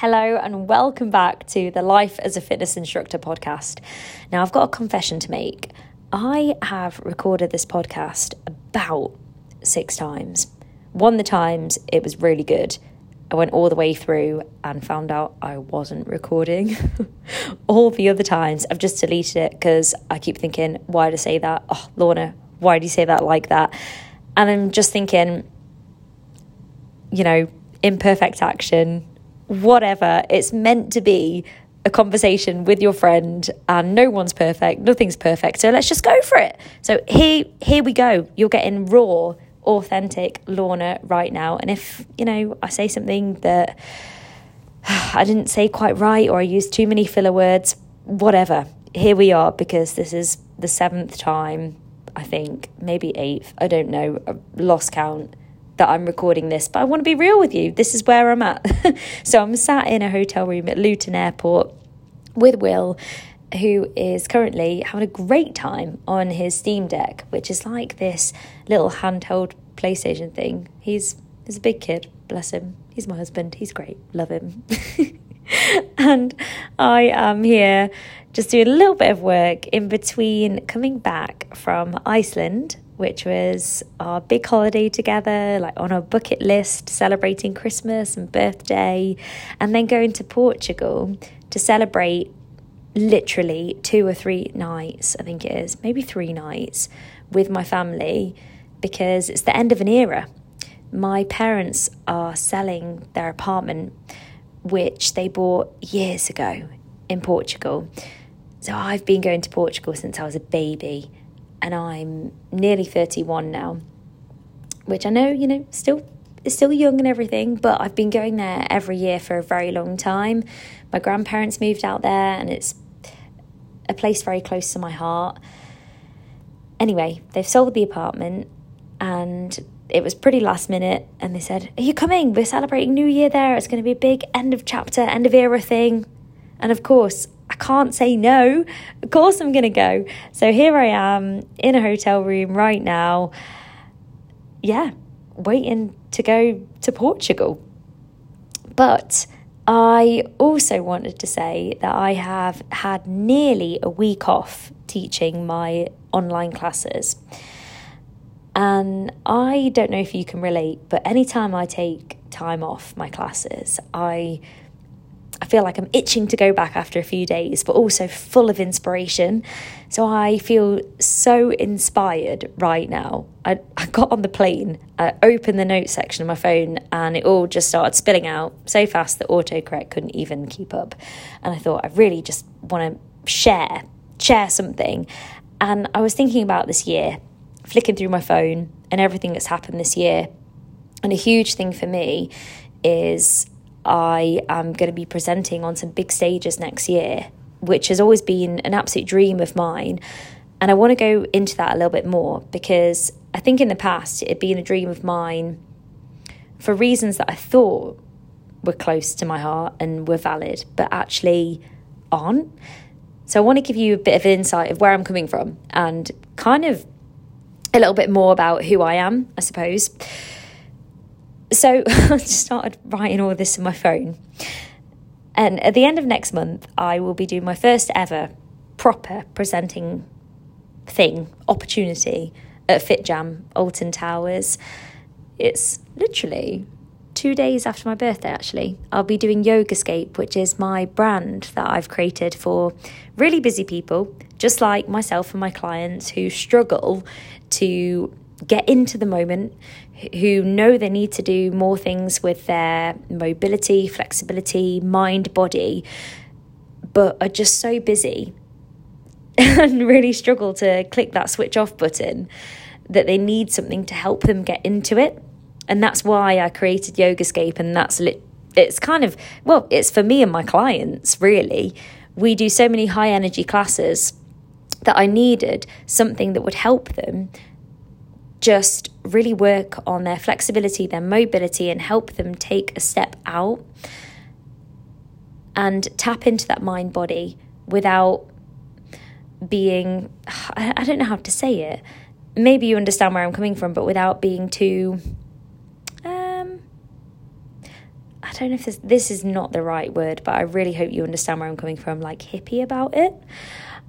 Hello, and welcome back to the Life as a Fitness Instructor podcast. Now, I've got a confession to make. I have recorded this podcast about six times. One of the times it was really good. I went all the way through and found out I wasn't recording. all the other times I've just deleted it because I keep thinking, why did I say that? Oh, Lorna, why do you say that like that? And I'm just thinking, you know, imperfect action whatever. It's meant to be a conversation with your friend and no one's perfect, nothing's perfect. So let's just go for it. So here here we go. You're getting raw, authentic Lorna right now. And if, you know, I say something that I didn't say quite right or I used too many filler words, whatever. Here we are because this is the seventh time, I think, maybe eighth, I don't know, lost count that I'm recording this, but I want to be real with you. This is where I'm at. so I'm sat in a hotel room at Luton Airport with Will, who is currently having a great time on his Steam Deck, which is like this little handheld PlayStation thing. He's he's a big kid, bless him. He's my husband. He's great. Love him. and I am here just doing a little bit of work in between coming back from Iceland which was our big holiday together, like on our bucket list, celebrating Christmas and birthday, and then going to Portugal to celebrate literally two or three nights, I think it is, maybe three nights with my family because it's the end of an era. My parents are selling their apartment, which they bought years ago in Portugal. So I've been going to Portugal since I was a baby and I'm nearly 31 now, which I know, you know, still still young and everything, but I've been going there every year for a very long time. My grandparents moved out there and it's a place very close to my heart. Anyway, they've sold the apartment and it was pretty last minute and they said, Are you coming? We're celebrating New Year there. It's going to be a big end of chapter, end of era thing. And of course, I can't say no. Of course, I'm going to go. So here I am in a hotel room right now. Yeah, waiting to go to Portugal. But I also wanted to say that I have had nearly a week off teaching my online classes. And I don't know if you can relate, but anytime I take time off my classes, I I feel like I'm itching to go back after a few days, but also full of inspiration. So I feel so inspired right now. I, I got on the plane, I opened the notes section of my phone, and it all just started spilling out so fast that autocorrect couldn't even keep up. And I thought, I really just want to share, share something. And I was thinking about this year, flicking through my phone and everything that's happened this year. And a huge thing for me is I am going to be presenting on some big stages next year, which has always been an absolute dream of mine. And I want to go into that a little bit more because I think in the past it had been a dream of mine for reasons that I thought were close to my heart and were valid, but actually aren't. So I want to give you a bit of insight of where I'm coming from and kind of a little bit more about who I am, I suppose so I just started writing all this in my phone. And at the end of next month, I will be doing my first ever proper presenting thing, opportunity at FitJam, Alton Towers. It's literally two days after my birthday, actually. I'll be doing Yogascape, which is my brand that I've created for really busy people, just like myself and my clients who struggle to get into the moment, who know they need to do more things with their mobility, flexibility, mind, body, but are just so busy and really struggle to click that switch off button that they need something to help them get into it. And that's why I created Yogascape, and that's lit. It's kind of well, it's for me and my clients really. We do so many high energy classes that I needed something that would help them just really work on their flexibility, their mobility, and help them take a step out and tap into that mind body without being, I don't know how to say it. Maybe you understand where I'm coming from, but without being too, um, I don't know if this this is not the right word, but I really hope you understand where I'm coming from, like hippie about it.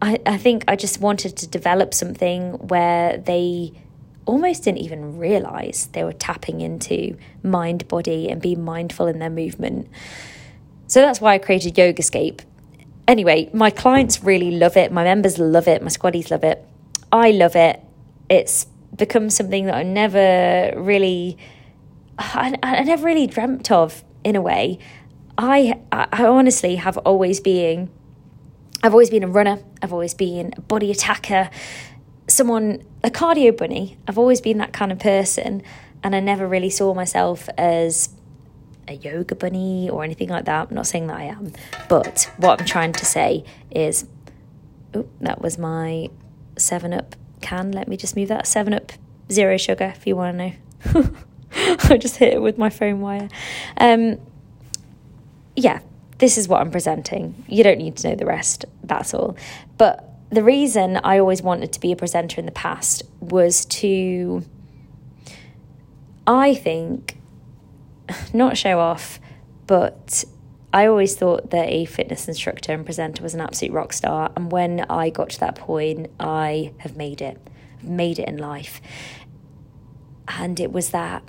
I, I think I just wanted to develop something where they almost didn't even realize they were tapping into mind, body, and being mindful in their movement. So that's why I created Yogascape. Anyway, my clients really love it, my members love it, my squaddies love it. I love it. It's become something that I never really I, I never really dreamt of in a way. I I honestly have always been I've always been a runner, I've always been a body attacker, someone a cardio bunny. I've always been that kind of person and I never really saw myself as a yoga bunny or anything like that. I'm not saying that I am, but what I'm trying to say is oh, that was my 7 up can. Let me just move that 7 up zero sugar if you want to know. I just hit it with my phone wire. Um, yeah, this is what I'm presenting. You don't need to know the rest, that's all. But the reason I always wanted to be a presenter in the past was to, I think, not show off, but I always thought that a fitness instructor and presenter was an absolute rock star. And when I got to that point, I have made it. Made it in life. And it was that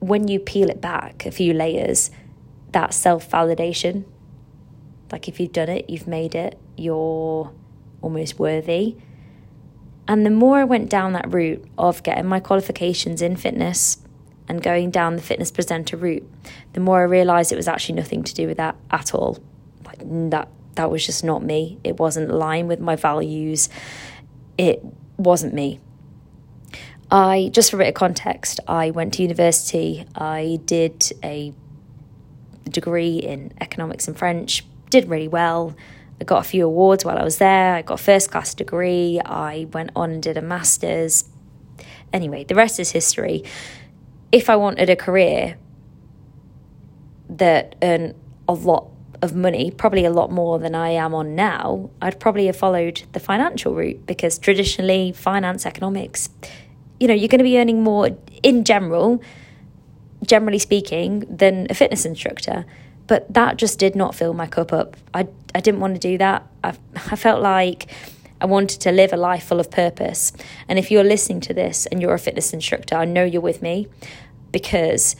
when you peel it back a few layers, that self validation, like if you've done it, you've made it, you're almost worthy. And the more I went down that route of getting my qualifications in fitness and going down the fitness presenter route, the more I realized it was actually nothing to do with that at all. Like that that was just not me. It wasn't aligned with my values. It wasn't me. I, just for a bit of context, I went to university. I did a degree in economics and French, did really well. I got a few awards while I was there. I got a first class degree. I went on and did a master's. Anyway, the rest is history. If I wanted a career that earned a lot of money, probably a lot more than I am on now, I'd probably have followed the financial route because traditionally, finance, economics, you know, you're going to be earning more in general, generally speaking, than a fitness instructor. But that just did not fill my cup up. I, I didn't want to do that. I, I felt like I wanted to live a life full of purpose. And if you're listening to this and you're a fitness instructor, I know you're with me because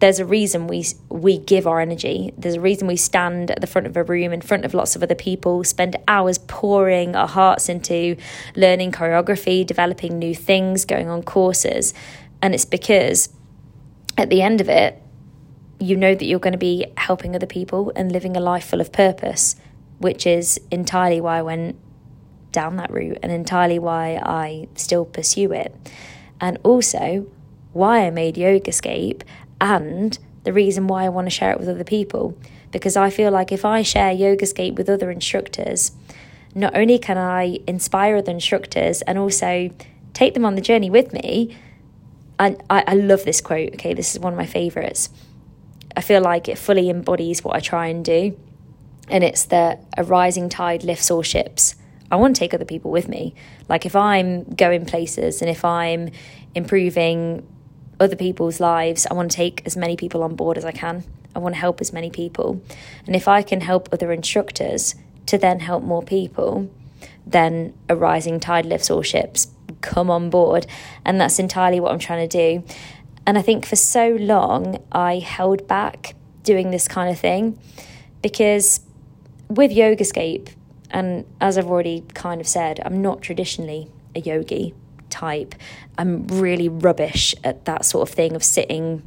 there's a reason we we give our energy. There's a reason we stand at the front of a room in front of lots of other people, spend hours pouring our hearts into learning choreography, developing new things, going on courses. And it's because at the end of it, you know that you're going to be helping other people and living a life full of purpose, which is entirely why I went down that route and entirely why I still pursue it. And also why I made Yogascape and the reason why I want to share it with other people. Because I feel like if I share Yogascape with other instructors, not only can I inspire other instructors and also take them on the journey with me. And I, I love this quote, okay, this is one of my favorites. I feel like it fully embodies what I try and do. And it's that a rising tide lifts all ships. I want to take other people with me. Like if I'm going places and if I'm improving other people's lives. I want to take as many people on board as I can. I want to help as many people. And if I can help other instructors to then help more people, then a rising tide lifts all ships. Come on board. And that's entirely what I'm trying to do. And I think for so long, I held back doing this kind of thing because with Yogascape, and as I've already kind of said, I'm not traditionally a yogi type. I'm really rubbish at that sort of thing of sitting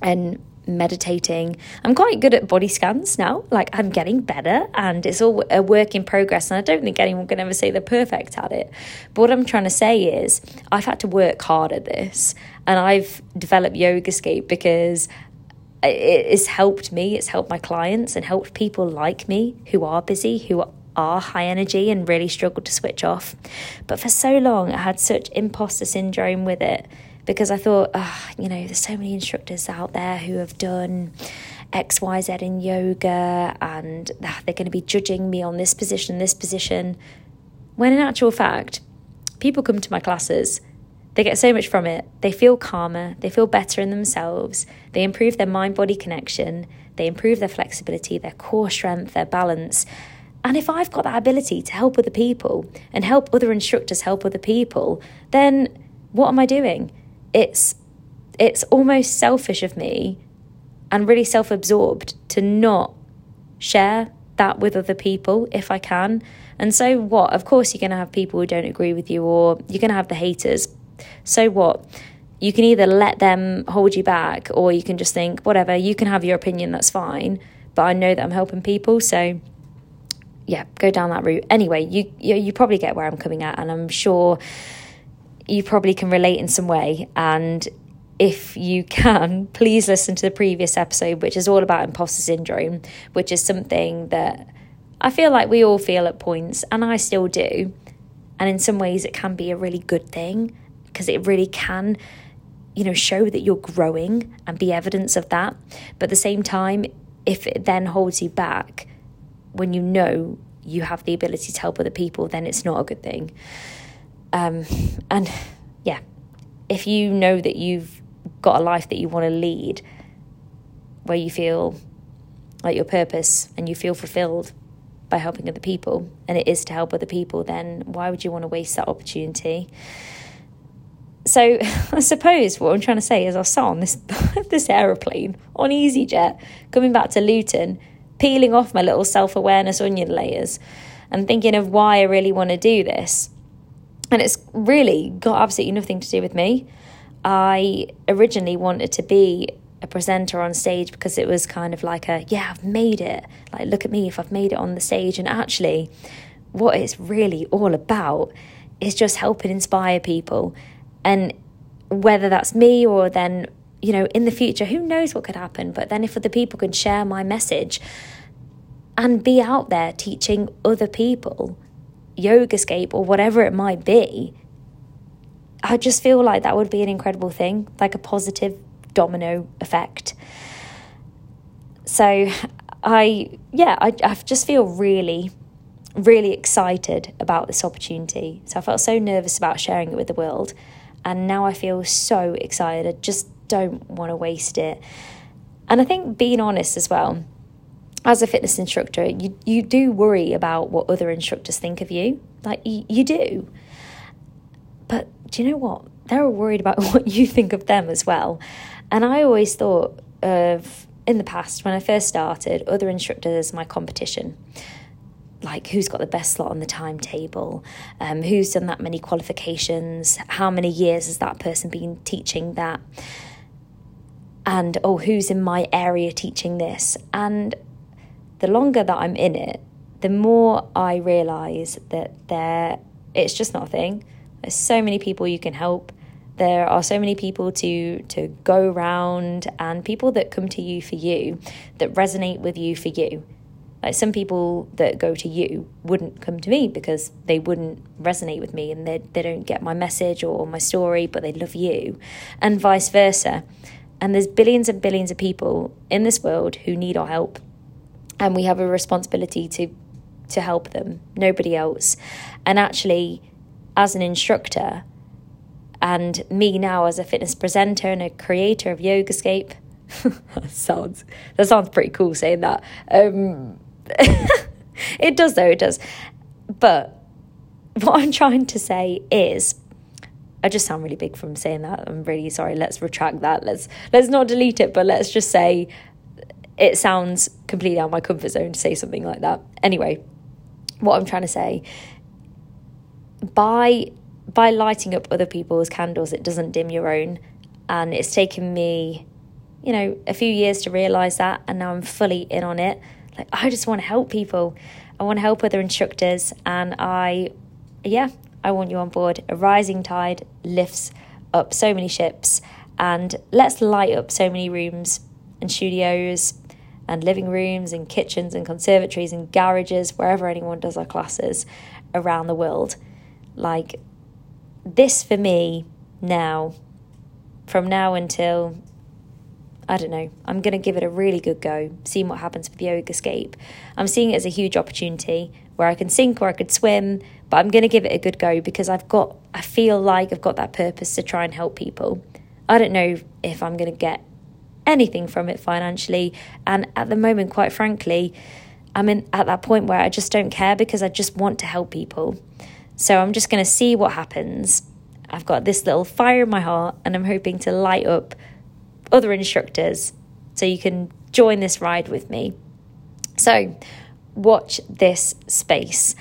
and meditating. I'm quite good at body scans now. Like I'm getting better and it's all a work in progress. And I don't think anyone can ever say they're perfect at it. But what I'm trying to say is I've had to work hard at this and I've developed Yogascape because it's helped me, it's helped my clients and helped people like me who are busy, who are high energy and really struggled to switch off. But for so long, I had such imposter syndrome with it because I thought, oh, you know, there's so many instructors out there who have done X, Y, Z in yoga and ah, they're going to be judging me on this position, this position. When in actual fact, people come to my classes They get so much from it. They feel calmer, they feel better in themselves, they improve their mind body connection, they improve their flexibility, their core strength, their balance. And if I've got that ability to help other people and help other instructors help other people, then what am I doing? It's it's almost selfish of me and really self-absorbed to not share that with other people if I can. And so what? Of course you're going to have people who don't agree with you or you're going to have the haters. So what? You can either let them hold you back or you can just think whatever, you can have your opinion, that's fine, but I know that I'm helping people, so yeah, go down that route. Anyway, you, you you probably get where I'm coming at, and I'm sure you probably can relate in some way. And if you can, please listen to the previous episode, which is all about imposter syndrome, which is something that I feel like we all feel at points, and I still do. And in some ways, it can be a really good thing because it really can, you know, show that you're growing and be evidence of that. But at the same time, if it then holds you back, when you know you have the ability to help other people, then it's not a good thing. Um, and yeah, if you know that you've got a life that you want to lead, where you feel like your purpose and you feel fulfilled by helping other people, and it is to help other people, then why would you want to waste that opportunity? So I suppose what I'm trying to say is I saw on this this aeroplane on EasyJet coming back to Luton peeling off my little self awareness onion layers and thinking of why I really want to do this. And it's really got absolutely nothing to do with me. I originally wanted to be a presenter on stage because it was kind of like a, yeah, I've made it. Like, look at me if I've made it on the stage. And actually, what it's really all about is just helping inspire people. And whether that's me or then you know, in the future, who knows what could happen? But then if other people can share my message and be out there teaching other people Yogascape or whatever it might be, I just feel like that would be an incredible thing, like a positive domino effect. So I, yeah, I, I just feel really, really excited about this opportunity. So I felt so nervous about sharing it with the world. And now I feel so excited. I just don't want to waste it. And I think being honest as well, as a fitness instructor, you, you do worry about what other instructors think of you. Like, you, you do. But do you know what? They're worried about what you think of them as well. And I always thought of, in the past, when I first started, other instructors my competition like who's got the best slot on the timetable, um, who's done that many qualifications, how many years has that person been teaching that and oh, who's in my area teaching this? And the longer that I'm in it, the more I realize that there it's just not a thing. There's so many people you can help. There are so many people to to go around and people that come to you for you, that resonate with you for you. Like some people that go to you wouldn't come to me because they wouldn't resonate with me and they, they don't get my message or my story, but they love you, and vice versa. And there's billions and billions of people in this world who need our help. And we have a responsibility to to help them, nobody else. And actually, as an instructor, and me now as a fitness presenter and a creator of Yogascape, that sounds that sounds pretty cool saying that. Um, it does though, it does. But what I'm trying to say is I just sound really big from saying that. I'm really sorry. Let's retract that. Let's let's not delete it, but let's just say it sounds completely out of my comfort zone to say something like that. Anyway, what I'm trying to say by by lighting up other people's candles, it doesn't dim your own, and it's taken me, you know, a few years to realize that, and now I'm fully in on it. Like I just want to help people. I want to help other instructors, and I, yeah, I want you on board. A rising tide lifts up so many ships, and let's light up so many rooms and studios and living rooms and kitchens and conservatories and garages, wherever anyone does our classes around the world. Like, this for me now, from now until I don't know. I'm going to give it a really good go, seeing what happens with Yogascape. I'm seeing it as a huge opportunity where I can sink or I could swim, but I'm going to give it a good go because I've got, I feel like I've got that purpose to try and help people. I don't know if I'm going to get anything from it financially. And at the moment, quite frankly, I'm in, at that point where I just don't care because I just want to help people. So I'm just going to see what happens. I've got this little fire in my heart and I'm hoping to light up other instructors so you can join this ride with me. So, watch this space.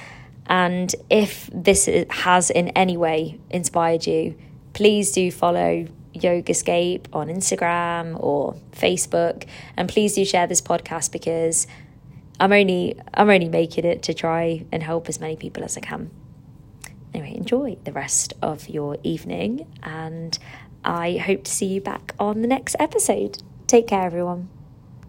And if this has in any way inspired you, please do follow Yogascape on Instagram or Facebook. And please do share this podcast because I'm only I'm only making it to try and help as many people as I can. Anyway, enjoy the rest of your evening and I hope to see you back on the next episode. Take care everyone.